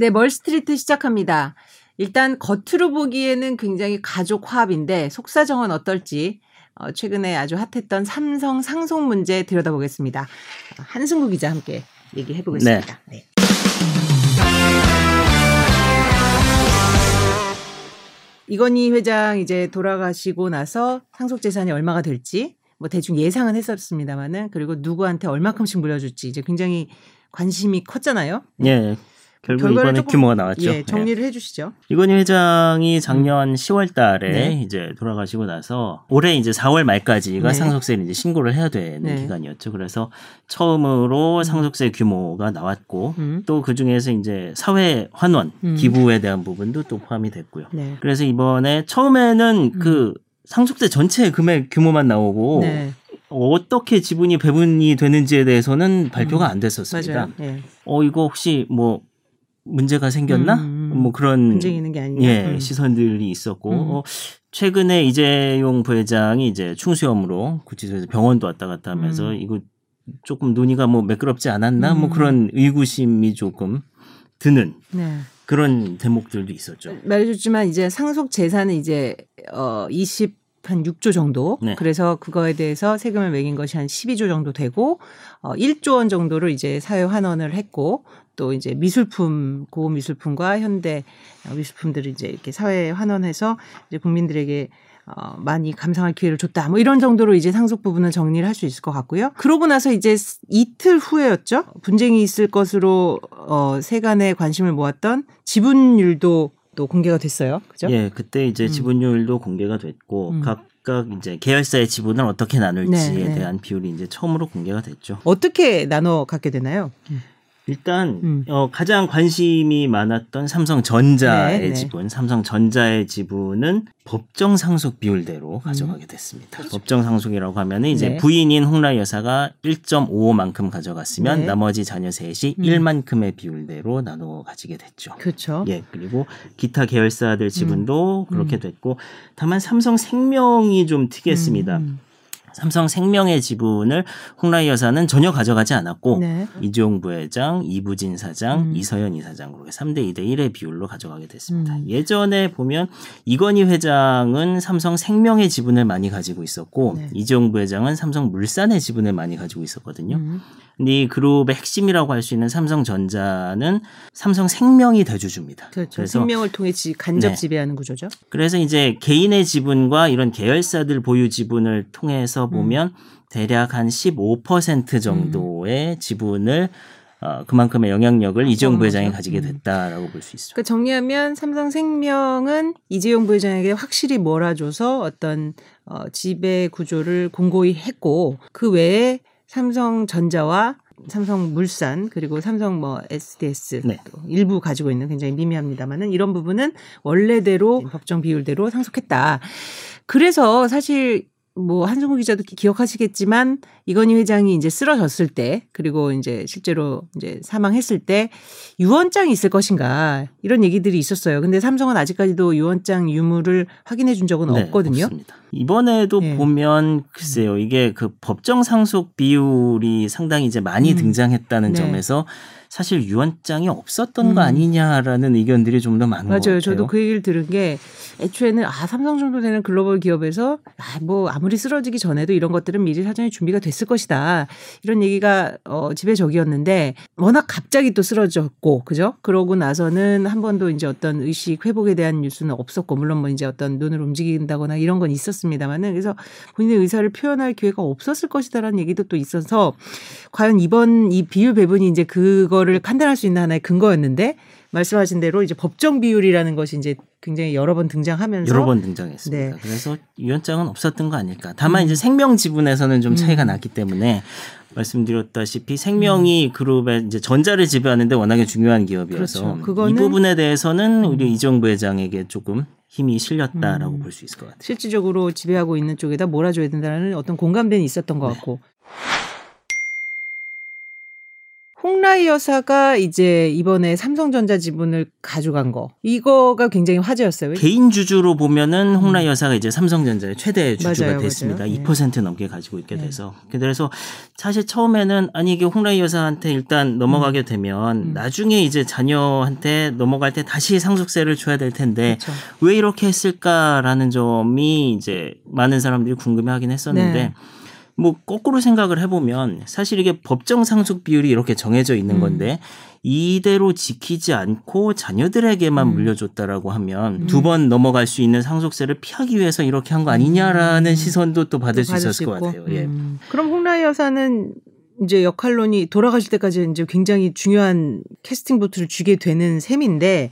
네, 멀스트리트 시작합니다. 일단 겉으로 보기에는 굉장히 가족 화합인데 속사정은 어떨지 어, 최근에 아주 핫했던 삼성 상속 문제 들여다보겠습니다. 한승구 기자 함께 얘기해 보겠습니다. 네. 이건희 회장 이제 돌아가시고 나서 상속 재산이 얼마가 될지 뭐 대충 예상은 했었습니다만은 그리고 누구한테 얼마큼씩 물려줄지 이제 굉장히 관심이 컸잖아요. 예. 결국 이번에 조금, 규모가 나왔죠. 예, 정리를 해주시죠. 이건희 회장이 작년 10월 달에 네. 이제 돌아가시고 나서 올해 이제 4월 말까지가 네. 상속세를 이제 신고를 해야 되는 네. 기간이었죠. 그래서 처음으로 상속세 규모가 나왔고 음. 또그 중에서 이제 사회 환원 음. 기부에 대한 부분도 또 포함이 됐고요. 네. 그래서 이번에 처음에는 그 상속세 전체 금액 규모만 나오고 네. 어떻게 지분이 배분이 되는지에 대해서는 발표가 안 됐었습니다. 맞아요. 예. 어 이거 혹시 뭐 문제가 생겼나? 음, 음. 뭐 그런 분쟁이 있는 게 아니냐. 예 음. 시선들이 있었고 음. 어, 최근에 이재용 부회장이 이제 충수염으로 구치소에서 병원도 왔다 갔다 하면서 음. 이거 조금 논의가 뭐 매끄럽지 않았나? 뭐 음. 그런 의구심이 조금 드는 네. 그런 대목들도 있었죠. 말해줬지만 이제 상속 재산은 이제 어 20. 한 6조 정도. 네. 그래서 그거에 대해서 세금을 매긴 것이 한 12조 정도 되고 어 1조 원 정도를 이제 사회 환원을 했고 또 이제 미술품 고급 미술품과 현대 어, 미술품들을 이제 이렇게 사회 환원해서 이제 국민들에게 어, 많이 감상할 기회를 줬다. 뭐 이런 정도로 이제 상속 부분은 정리를 할 수 있을 것 같고요. 그러고 나서 이제 이틀 후에였죠. 분쟁이 있을 것으로 어, 세간의 관심을 모았던 지분율도 또 공개가 됐어요. 그죠? 예, 그때 이제 음. 지분율도 공개가 됐고 음. 각각 이제 계열사의 지분을 어떻게 나눌지에 네, 네. 대한 비율이 이제 처음으로 공개가 됐죠. 어떻게 나눠 갖게 되나요? 일단 음. 어, 가장 관심이 많았던 삼성전자의 네, 네. 지분, 삼성전자의 지분은 법정 상속 비율대로 가져가게 됐습니다. 법정 상속이라고 하면 은 이제 음. 네. 부인인 홍라 여사가 1.55만큼 가져갔으면 네. 나머지 자녀 셋이 음. 1만큼의 비율대로 나눠 가지게 됐죠. 그렇죠. 예, 그리고 기타 계열사들 지분도 그렇게 음. 됐고 다만 삼성생명이 좀 특이했습니다. 음, 삼성 생명의 지분을 홍라희 여사는 전혀 가져가지 않았고 음. 네. 이재용 부회장, 이부진 사장, 음. 이서연 이사장 그렇게 3대 2대 1의 비율로 가져가게 됐습니다. 음. 예전에 보면 이건희 회장은 삼성 생명의 지분을 많이 가지고 있었고 네. 이재용 부회장은 삼성 물산의 지분을 많이 가지고 있었거든요. 음. 이 그룹의 핵심이라고 할 수 있는 삼성전자는 삼성생명이 대주주입니다. 그렇죠. 그래서 생명을 통해 지, 간접 네. 지배하는 구조죠. 그래서 이제 개인의 지분과 이런 계열사들 보유 지분을 통해서 음. 보면 대략 한 15% 정도의 지분을 어, 그만큼의 영향력을 이재용 그런 부회장이. 가지게 음. 됐다라고 볼 수 있죠. 그러니까 정리하면 삼성생명은 이재용 부회장에게 확실히 몰아줘서 어떤 어, 지배 구조를 공고히 했고 그 외에 삼성전자와 삼성물산 그리고 삼성 뭐 SDS 네. 또 일부 가지고 있는 굉장히 미미합니다만은 이런 부분은 원래대로 법정 비율대로 상속했다. 그래서 사실 뭐 한승우 기자도 기- 기억하시겠지만 이건희 회장이 이제 쓰러졌을 때 그리고 이제 실제로 이제 사망했을 때 유언장이 있을 것인가 이런 얘기들이 있었어요. 근데 삼성은 아직까지도 유언장 유무를 확인해 준 적은 네, 없거든요. 없습니다. 이번에도 예. 보면 글쎄요 이게 그 법정 상속 비율이 상당히 이제 많이 음. 등장했다는 네. 점에서 사실 유언장이 없었던 음. 거 아니냐라는 의견들이 좀 더 많은 것 같아요. 맞아요. 저도 그 얘기를 들은 게 애초에는 아 삼성 정도 되는 글로벌 기업에서 아 뭐 아무리 쓰러지기 전에도 이런 것들은 미리 사전에 준비가 됐을 것이다 이런 얘기가 어 지배적이었는데 워낙 갑자기 또 쓰러졌고 그죠? 그러고 나서는 한 번도 이제 어떤 의식 회복에 대한 뉴스는 없었고 물론 뭐 이제 어떤 눈을 움직인다거나 이런 건 있었습니다만은 그래서 본인의 의사를 표현할 기회가 없었을 것이다라는 얘기도 또 있어서 과연 이번 이 비율 배분이 이제 그거 를 판단할 수 있는 하나의 근거였는데 말씀하신 대로 이제 법정 비율이라는 것이 이제 굉장히 여러 번 등장하면서 여러 번 등장했습니다. 네. 그래서 유언장은 없었던 거 아닐까. 다만 이제 생명 지분에서는 좀 차이가 음. 났기 때문에 말씀드렸다시피 생명이 그룹의 이제 전자를 지배하는데 워낙에 중요한 기업이어서 그렇죠. 이 부분에 대해서는 우리 이정 부 회장에게 조금 힘이 실렸다라고 음. 볼수 있을 것 같아요. 실질적으로 지배하고 있는 쪽에다 몰아줘야 된다는 어떤 공감대는 있었던 것 네. 같고. 홍 라 홍라희 여사가 이제 이번에 삼성전자 지분을 가져간 거 이거가 굉장히 화제였어요. 개인 주주로 보면은 홍라희 여사가 이제 삼성전자의 최대 주주가 맞아요, 됐습니다. 맞아요. 2% 넘게 가지고 있게 네. 돼서 그래서 사실 처음에는 아니 이게 홍라희 여사한테 일단 넘어가게 되면 음. 나중에 이제 자녀한테 넘어갈 때 다시 상속세를 줘야 될 텐데 그렇죠. 왜 이렇게 했을까라는 점이 이제 많은 사람들이 궁금해하긴 했었는데 네. 뭐 거꾸로 생각을 해보면 사실 이게 법정 상속 비율이 이렇게 정해져 있는 음. 건데 이대로 지키지 않고 자녀들에게만 음. 물려줬다라고 하면 음. 두번 넘어갈 수 있는 상속세를 피하기 위해서 이렇게 한 거 아니냐라는 음. 시선도 또 받을 수 받을 있었을 것. 같아요. 예. 음. 그럼 홍라희 여사는 이제 역할론이 돌아가실 때까지 이제 굉장히 중요한 캐스팅 보트를 쥐게 되는 셈인데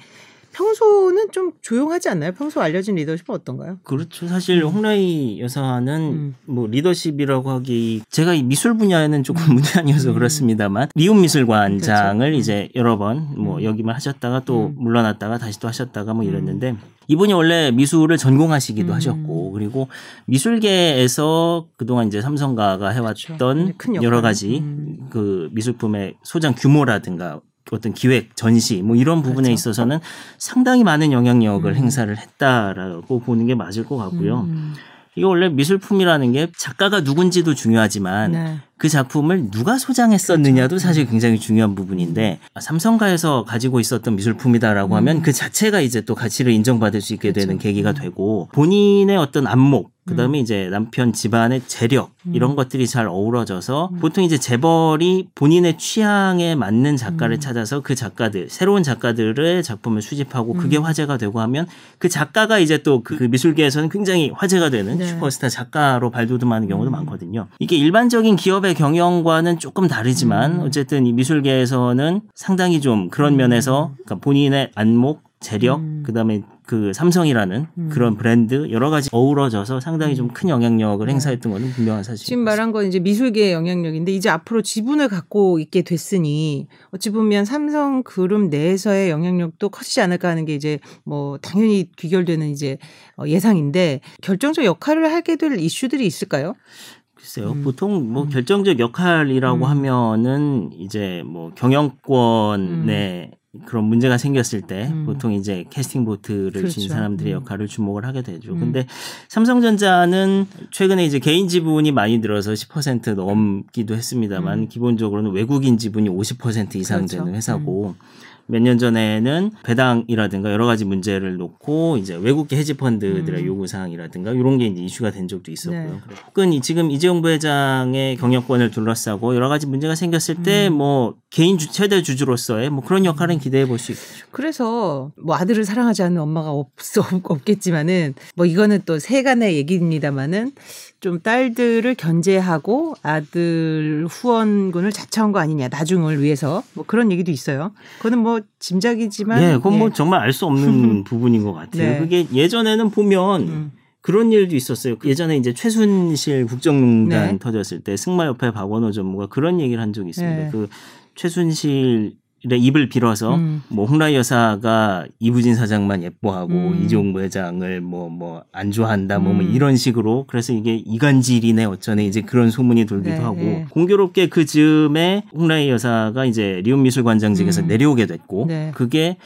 평소는 좀 조용하지 않나요? 평소 알려진 리더십은 어떤가요? 그렇죠. 사실 홍라희 여사는 음. 뭐 리더십이라고 하기 제가 이 미술 분야에는 조금 문제 아니어서 음. 그렇습니다만 리움 미술관장을 그렇죠. 음. 이제 여러 번뭐 음. 여기만 하셨다가 또 음. 물러났다가 다시 또 하셨다가 뭐 이랬는데 이분이 원래 미술을 전공하시기도 음. 하셨고 그리고 미술계에서 그동안 이제 삼성가가 해왔던 그렇죠. 큰 역할. 여러 가지 음. 그 미술품의 소장 규모라든가 어떤 기획, 전시 뭐 이런 부분에 그렇죠. 있어서는 상당히 많은 영향력을 음. 행사를 했다라고 보는 게 맞을 것 같고요. 음. 이게 원래 미술품이라는 게 작가가 누군지도 중요하지만 네. 그 작품을 누가 소장했었느냐도 그렇죠. 사실 굉장히 중요한 부분인데 삼성가에서 가지고 있었던 미술품이다라고 하면 음. 그 자체가 이제 또 가치를 인정받을 수 있게 그렇죠. 되는 계기가 음. 되고 본인의 어떤 안목 그다음에 이제 남편 집안의 재력 음. 이런 것들이 잘 어우러져서 음. 보통 이제 재벌이 본인의 취향에 맞는 작가를 음. 찾아서 그 작가들 새로운 작가들의 작품을 수집하고 그게 음. 화제가 되고 하면 그 작가가 이제 또그 미술계에서는 굉장히 화제가 되는 네. 슈퍼스타 작가로 발돋움하는 경우도 음. 많거든요. 이게 일반적인 기업의 경영과는 조금 다르지만 음. 어쨌든 이 미술계에서는 상당히 좀 그런 음. 면에서 그러니까 본인의 안목, 재력, 음. 그다음에 그 삼성이라는 음. 그런 브랜드 여러 가지 어우러져서 상당히 좀 큰 영향력을 네. 행사했던 것은 분명한 사실입니다. 지금 말한 건 이제 미술계의 영향력인데 이제 앞으로 지분을 갖고 있게 됐으니 어찌 보면 삼성 그룹 내에서의 영향력도 커지지 않을까 하는 게 이제 뭐 당연히 귀결되는 이제 어, 예상인데 결정적 역할을 하게 될 이슈들이 있을까요? 글쎄요. 음. 보통 뭐 음. 결정적 역할이라고 음. 하면은 이제 뭐 경영권에 그런 문제가 생겼을 때 음. 보통 이제 캐스팅 보트를 진 그렇죠. 사람들의 음. 역할을 주목을 하게 되죠. 음. 근데 삼성전자는 최근에 이제 개인 지분이 많이 들어서 10% 넘기도 했습니다만 음. 기본적으로는 외국인 지분이 50% 이상 그렇죠. 되는 회사고 몇 년 전에는 배당이라든가 여러 가지 문제를 놓고 이제 외국계 헤지펀드들의 음. 요구 사항이라든가 이런 게 이제 이슈가 된 적도 있었고요. 네. 혹은 이 지금 이재용 부회장의 경영권을 둘러싸고 여러 가지 문제가 생겼을 때 음. 뭐 개인 주, 최대 주주로서의 뭐 그런 역할은 기대해 볼 수 있겠죠. 그래서 뭐 아들을 사랑하지 않는 엄마가 없, 없겠지만은 뭐 이거는 또 세간의 얘기입니다만은 좀 딸들을 견제하고 아들 후원군을 자처한 거 아니냐 나중을 위해서 뭐 그런 얘기도 있어요. 그거는 뭐 짐작이지만 예, 그건 뭐 예. 정말 알 수 없는 부분인 것 같아요. 네. 그게 예전에는 보면 음. 그런 일도 있었어요. 예전에 이제 최순실 국정농단 네. 터졌을 때 승마협회 박원호 전무가 그런 얘기를 한 적이 있습니다. 네. 그 최순실의 입을 빌어서 음. 뭐 홍라희 여사가 이부진 사장만 예뻐하고 음. 이종 부 회장을 뭐 뭐 안 좋아한다 뭐, 뭐 음. 이런 식으로 그래서 이게 이간질이네 어쩌네 이제 그런 소문이 돌기도 네, 하고 네. 공교롭게 그 즈음에 홍라희 여사가 이제 리움 미술관장직에서 음. 내려오게 됐고 네. 그게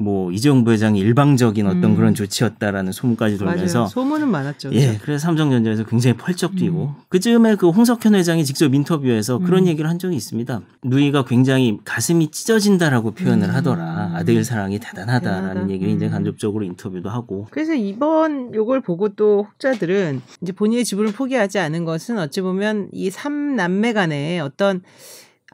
뭐 이재용 부회장이 일방적인 어떤 음. 그런 조치였다라는 소문까지 돌면서 맞아요. 소문은 많았죠. 예, 그죠? 그래서 삼성전자에서 굉장히 펄쩍 뛰고 음. 그 즈음에 그 홍석현 회장이 직접 인터뷰에서 그런 음. 얘기를 한 적이 있습니다. 누이가 굉장히 가슴이 찢어진다라고 표현을 음. 하더라. 아들 사랑이 대단하다라는 대단하다. 얘기를 이제 음. 간접적으로 인터뷰도 하고 그래서 이번 요걸 보고 또 혹자들은 이제 본인의 지분을 포기하지 않은 것은 어찌 보면 이 삼남매 간에 어떤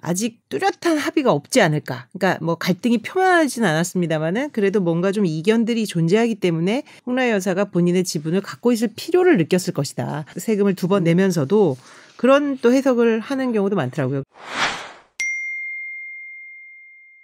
아직 뚜렷한 합의가 없지 않을까. 그러니까 뭐 갈등이 표면하지는 않았습니다만은 그래도 뭔가 좀 이견들이 존재하기 때문에 홍라희 여사가 본인의 지분을 갖고 있을 필요를 느꼈을 것이다. 세금을 두 번 내면서도 그런 또 해석을 하는 경우도 많더라고요.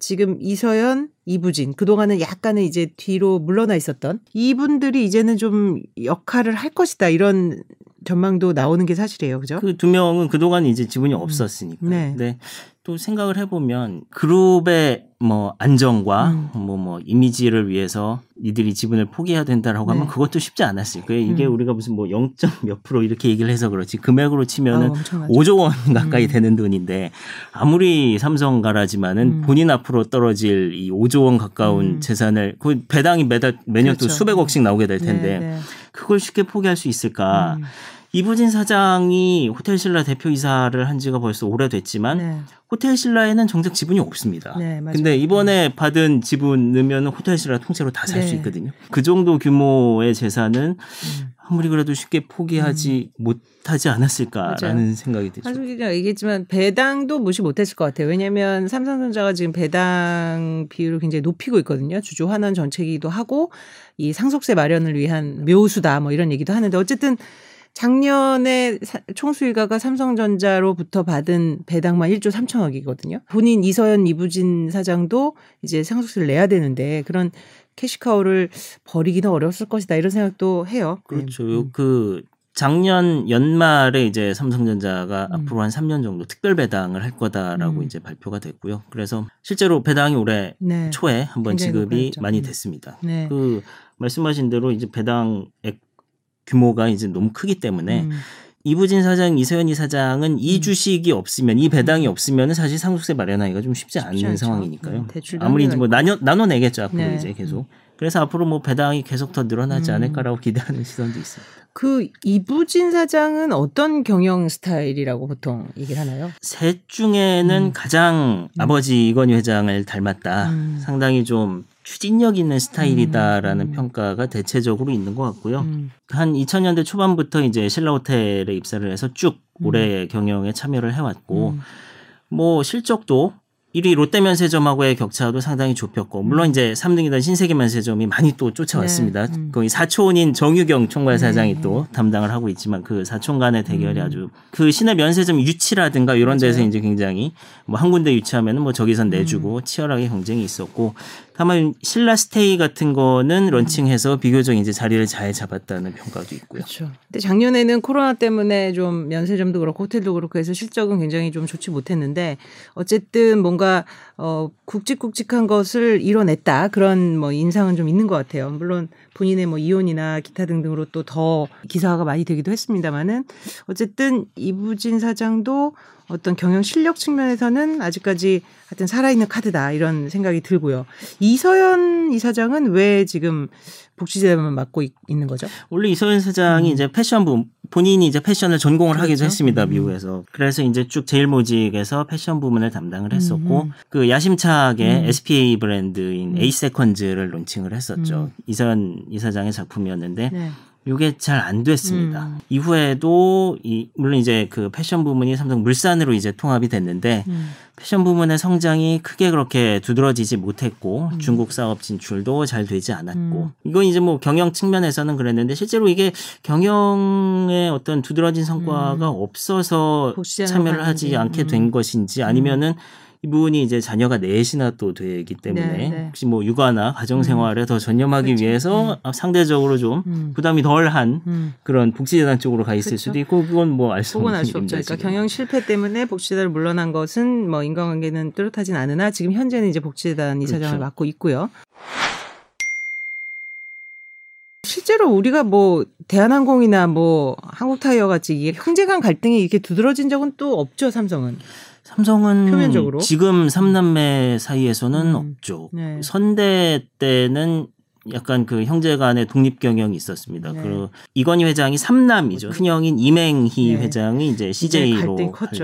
지금 이서연, 이부진 그동안은 약간은 이제 뒤로 물러나 있었던 이분들이 이제는 좀 역할을 할 것이다 이런 전망도 나오는 게 사실이에요. 그죠? 그 두 명은 그동안 이제 지분이 없었으니까. 네. 근데 또 생각을 해보면 그룹의 뭐 안정과 음. 뭐, 뭐 이미지를 위해서 이들이 지분을 포기해야 된다라고 하면 네. 그것도 쉽지 않았을 거예요. 이게 음. 우리가 무슨 뭐 0. 몇 프로 이렇게 얘기를 해서 그렇지 금액으로 치면은 엄청나죠. 5조 원 가까이 음. 되는 돈인데 아무리 삼성 가라지만은 음. 본인 앞으로 떨어질 이 5조 원 가까운 음. 재산을 그 배당이 매달 매년 또 그렇죠. 수백억씩 나오게 될 텐데 네, 네. 그걸 쉽게 포기할 수 있을까? 음. 이부진 사장이 호텔신라 대표이사를 한 지가 벌써 오래됐지만 네. 호텔신라에는 정작 지분이 없습니다. 네, 맞아요. 근데 이번에 받은 지분 넣으면 호텔신라 통째로 다 살수 네. 있거든요. 그 정도 규모의 재산은 음. 아무리 그래도 쉽게 포기하지 못하지 않았을까라는 맞아요. 생각이 들죠. 한승 기자가 얘기했지만 배당도 무시 못했을 것 같아요. 왜냐하면 삼성전자가 지금 배당 비율을 굉장히 높이고 있거든요. 주주 환원 정책이기도 하고 이 상속세 마련을 위한 묘수다 뭐 이런 얘기도 하는데 어쨌든 작년에 사- 총수일가가 삼성전자로부터 받은 배당만 1조 3천억이거든요. 본인 이서연 이부진 사장도 이제 상속세를 내야 되는데 그런 캐시카우를 버리기는 어려웠을 것이다 이런 생각도 해요. 그렇죠. 네. 음. 그 작년 연말에 이제 삼성전자가 음. 앞으로 한 3년 정도 특별 배당을 할 거다라고 음. 이제 발표가 됐고요. 그래서 실제로 배당이 올해 네. 초에 한번 지급이. 많이 음. 됐습니다. 네. 그 말씀하신 대로 이제 배당액 규모가 이제 너무 크기 때문에 음. 이부진 사장, 이세현 이사장은 이 음. 주식이 없으면 이 배당이 없으면 사실 상속세 마련하기가 좀 쉽지 않은 쉽지 않죠. 상황이니까요. 음, 아무리 이제 뭐 나눠 나눠 내겠죠 앞으로 네. 이제 계속. 그래서 앞으로 뭐 배당이 계속 더 늘어나지 음. 않을까라고 기대하는 시선도 있습니다. 그 이부진 사장은 어떤 경영 스타일이라고 보통 얘기를 하나요? 셋 중에는 음. 가장 음. 아버지 이건희 회장을 닮았다. 음. 상당히 좀 추진력 있는 스타일이다라는 음. 평가가 대체적으로 있는 것 같고요. 음. 한 2000년대 초반부터 이제 신라 호텔에 입사를 해서 쭉 음. 올해 경영에 참여를 해왔고 음. 뭐 실적도 1위 롯데면세점하고의 격차도 상당히 좁혔고 물론 이제 3등이던 신세계면세점이 많이 또 쫓아왔습니다. 네. 음. 거의 사촌인 정유경 총괄 사장이 네. 또 담당을 하고 있지만 그 사촌 간의 대결이 음. 아주 그 시내 면세점 유치라든가 이런 데서 맞아요. 이제 굉장히 뭐 한 군데 유치하면은 뭐 저기선 내주고 음. 치열하게 경쟁이 있었고 다만 신라 스테이 같은 거는 런칭해서 비교적 이제 자리를 잘 잡았다는 평가도 있고요. 그렇죠. 근데 작년에는 코로나 때문에 좀 면세점도 그렇고 호텔도 그렇고 해서 실적은 굉장히 좀 좋지 못했는데 어쨌든 뭔가 어 굵직굵직한 것을 이뤄냈다 그런 뭐 인상은 좀 있는 것 같아요. 물론 본인의 뭐 이혼이나 기타 등등으로 또 더 기사화가 많이 되기도 했습니다만은 어쨌든 이부진 사장도 어떤 경영 실력 측면에서는 아직까지 하여튼 살아있는 카드다 이런 생각이 들고요. 이서연 이사장은 왜 지금 복지재단만 맡고 있, 는 거죠? 원래 이서연 사장이 음. 이제 패션부 본인이 이제 패션을 전공을 하기도 그렇죠. 했습니다 음. 미국에서 그래서 이제 쭉 제일 모직에서 패션 부문을 담당을 했었고 음. 그 야심차게 음. SPA 브랜드인 음. 에이세컨즈를 론칭을 했었죠 음. 이서연 이사장의 작품이었는데 네. 이게 잘 안 됐습니다. 음. 이후에도 이 물론 이제 그 패션 부문이 삼성 물산으로 이제 통합이 됐는데 음. 패션 부문의 성장이 크게 그렇게 두드러지지 못했고 음. 중국 사업 진출도 잘 되지 않았고 음. 이건 이제 뭐 경영 측면에서는 그랬는데 실제로 이게 경영의 어떤 두드러진 성과가 음. 없어서 참여를 하지. 않게 음. 된 것인지 아니면은 이분이 이제 자녀가 넷이나 또 되기 때문에 네, 네. 혹시 뭐 육아나 가정 생활에 더 전념하기 그렇죠. 위해서 상대적으로 좀 음. 부담이 덜한 음. 그런 복지재단 쪽으로 가 있을 그렇죠. 수도 있고 그건 뭐 알 수 없는 알수 없죠. 그러니까. 경영 실패 때문에 복지재단을 물러난 것은 뭐 인간관계는 뚜렷하진 않으나 지금 현재는 이제 복지재단 이사장을 그렇죠. 맡고 있고요. 실제로 우리가 뭐 대한항공이나 뭐 한국타이어 같이 이게 형제 간 갈등이 이렇게 두드러진 적은 또 없죠 삼성은. 삼성은 표면적으로? 지금 삼남매 사이에서는 음. 없죠. 네. 선대 때는 약간 그 형제 간의 독립 경영이 있었습니다. 네. 그 이건희 회장이 삼남이죠. 큰형인 이맹희 네. 회장이 이제 CJ로.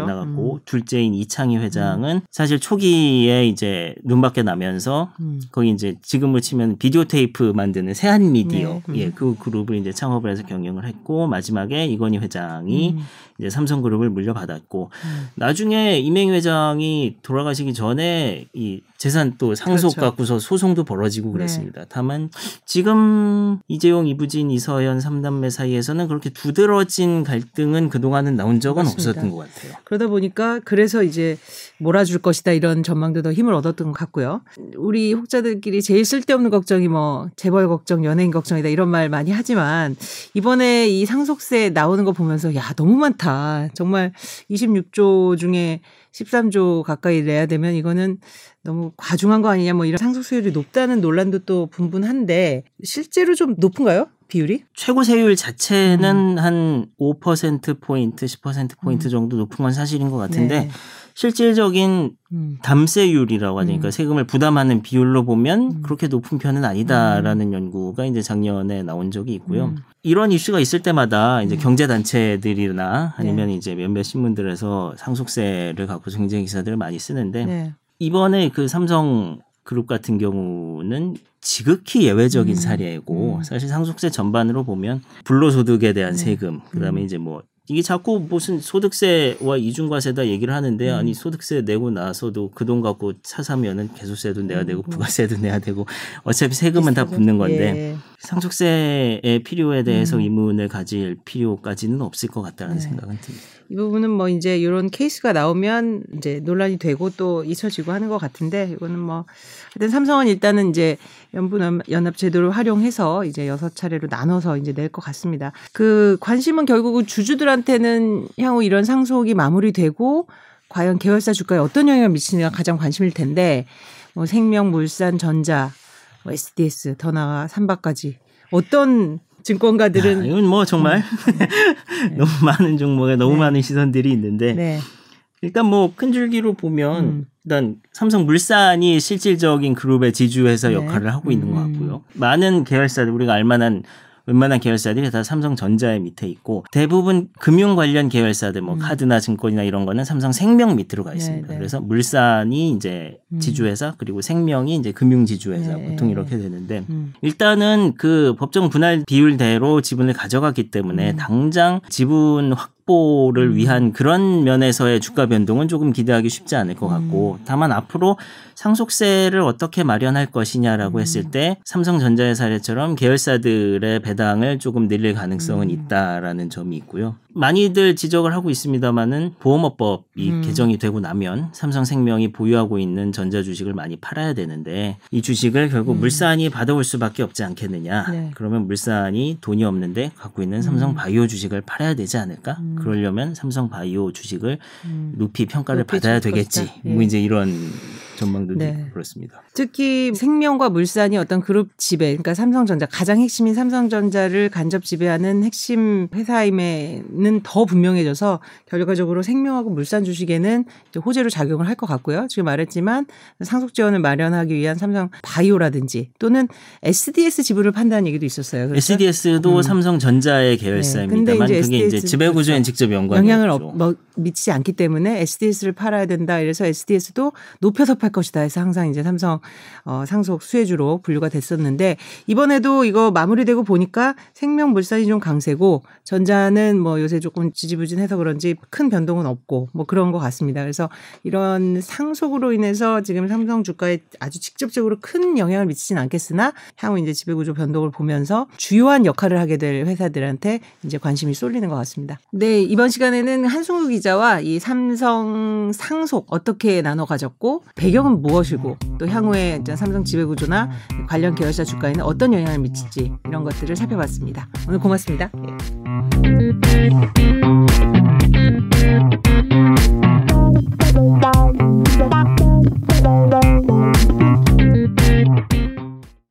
나갔고 음. 둘째인 이창희 회장은 사실 초기에 이제 눈밖에 나면서 음. 거기 이제 지금으로 치면 비디오 테이프 만드는 세한 미디어 네. 음. 예, 그 그룹을 이제 창업을 해서 경영을 했고 마지막에 이건희 회장이 음. 이제 삼성그룹을 물려받았고 음. 나중에 이맹희 회장이 돌아가시기 전에 이 재산 또 상속 그렇죠. 갖고서 소송도 벌어지고 네. 그랬습니다. 다만 지금 이재용, 이부진, 이서연 삼남매 사이에서는 그렇게 두드러진 갈등은 그동안은 나온 적은 맞습니다. 없었던 것 같아요. 그러다 보니까 그래서 이제 몰아줄 것이다 이런 전망도 더 힘을 얻었던 것 같고요. 우리 혹자들끼리 제일 쓸데없는 걱정이 뭐 재벌 걱정, 연예인 걱정이다 이런 말 많이 하지만 이번에 이 상속세 나오는 거 보면서 야 너무 많다. 많다. 정말 26조 중에 13조 가까이 내야 되면 이거는 너무 과중한 거 아니냐 뭐 이런 상속 수율이 높다는 논란도 또 분분한데 실제로 좀 높은가요? 비율이? 최고 세율 자체는 음. 한5% 포인트, 10% 포인트 음. 정도 높은 건 사실인 것 같은데 네. 실질적인 음. 담세율이라고 하니까 음. 세금을 부담하는 비율로 보면 음. 그렇게 높은 편은 아니다라는 연구가 이제 작년에 나온 적이 있고요. 음. 이런 이슈가 있을 때마다 이제 음. 경제 단체들이나 아니면 네. 이제 몇몇 신문들에서 상속세를 갖고 경제 기사들을 많이 쓰는데 네. 이번에 그 삼성 그룹 같은 경우는 지극히 예외적인 음. 사례고 음. 사실 상속세 전반으로 보면 불로소득에 대한 네. 세금 그다음에 음. 이제 뭐 이게 자꾸 무슨 소득세와 이중과세다 얘기를 하는데 음. 아니 소득세 내고 나서도 그 돈 갖고 차 사면은 개소세도 내야 되고 음. 부가세도 내야 되고 어차피 세금은 다 붙는 건데 예. 상속세의 필요에 대해서 음. 의문을 가질 필요까지는 없을 것 같다는 네. 생각은 듭니다. 이 부분은 뭐 이제 이런 케이스가 나오면 이제 논란이 되고 또 잊혀지고 하는 것 같은데 이거는 뭐 하여튼 삼성은 일단은 이제 연분 연합 제도를 활용해서 이제 여섯 차례로 나눠서 이제 낼 것 같습니다. 그 관심은 결국은 주주들한테는 향후 이런 상속이 마무리되고 과연 계열사 주가에 어떤 영향을 미치느냐 가장 관심일 텐데 뭐 생명, 물산, 전자, 뭐 SDS 더 나아 삼박까지 어떤 증권가들은 아, 이건 뭐 정말 너무 많은 종목에 너무 네. 많은 시선들이 있는데 네. 일단 뭐 큰 줄기로 보면 음. 일단 삼성물산이 실질적인 그룹의 지주회사 네. 역할을 하고 있는 것 음. 같고요. 많은 계열사들 우리가 알만한 웬만한 계열사들이 다 삼성전자의 밑에 있고 대부분 금융 관련 계열사들 뭐 음. 카드나 증권이나 이런 거는 삼성생명 밑으로 가 있습니다. 네, 네. 그래서 물산이 이제 음. 지주회사 그리고 생명이 이제 금융 지주회사 네. 보통 이렇게 되는데 음. 일단은 그 법정 분할 비율대로 지분을 가져갔기 때문에 음. 당장 지분 확 보를 음. 위한 그런 면에서의 주가 변동은 조금 기대하기 쉽지 않을 것 같고 음. 다만 앞으로 상속세를 어떻게 마련할 것이냐라고 음. 했을 때 삼성전자의 사례처럼 계열사들의 배당을 조금 늘릴 가능성은 음. 있다라는 점이 있고요. 많이들 지적을 하고 있습니다만은 보험업법이 음. 개정이 되고 나면 삼성생명이 보유하고 있는 전자 주식을 많이 팔아야 되는데 이 주식을 결국 음. 물산이 받아올 수밖에 없지 않겠느냐. 네. 그러면 물산이 돈이 없는데 갖고 있는 삼성 음. 바이오 주식을 팔아야 되지 않을까? 음. 그러려면 삼성 바이오 주식을 음. 높이 평가를 높이 받아야 줄 되겠지. 것이다. 예. 뭐 이제 이런 전망들도 네. 그렇습니다. 특히 생명과 물산이 어떤 그룹 지배, 그러니까 삼성전자 가장 핵심인 삼성전자를 간접 지배하는 핵심 회사임에는 더 분명해져서 결과적으로 생명하고 물산 주식에는 호재로 작용을 할 것 같고요. 지금 말했지만 상속 지원을 마련하기 위한 삼성 바이오라든지 또는 SDS 지분을 판다는 얘기도 있었어요. 그래서 SDS도 음. 삼성전자의 네. 계열사입니다만 이제 그게 이제 지배 구조엔 그렇죠. 직접 연관이 영향을 없죠. 업- 뭐 미치지 않기 때문에 SDS를 팔아야 된다. 이래서 SDS도 높여서 팔 것이다 해서 항상 이제 삼성 어, 상속 수혜주로 분류가 됐었는데 이번에도 이거 마무리되고 보니까 생명물산이 좀 강세고 전자는 뭐 요새 조금 지지부진해서 그런지 큰 변동은 없고 뭐 그런 것 같습니다. 그래서 이런 상속으로 인해서 지금 삼성 주가에 아주 직접적으로 큰 영향을 미치진 않겠으나 향후 이제 지배구조 변동을 보면서 주요한 역할을 하게 될 회사들한테 이제 관심이 쏠리는 것 같습니다. 네, 이번 시간에는 한승우 기자와 이 삼성 상속 어떻게 나눠 가졌고 배경 가격은 무엇이고 또 향후에 삼성 지배구조나 관련 계열사 주가에는 어떤 영향을 미칠지 이런 것들을 살펴봤습니다. 오늘 고맙습니다. 예.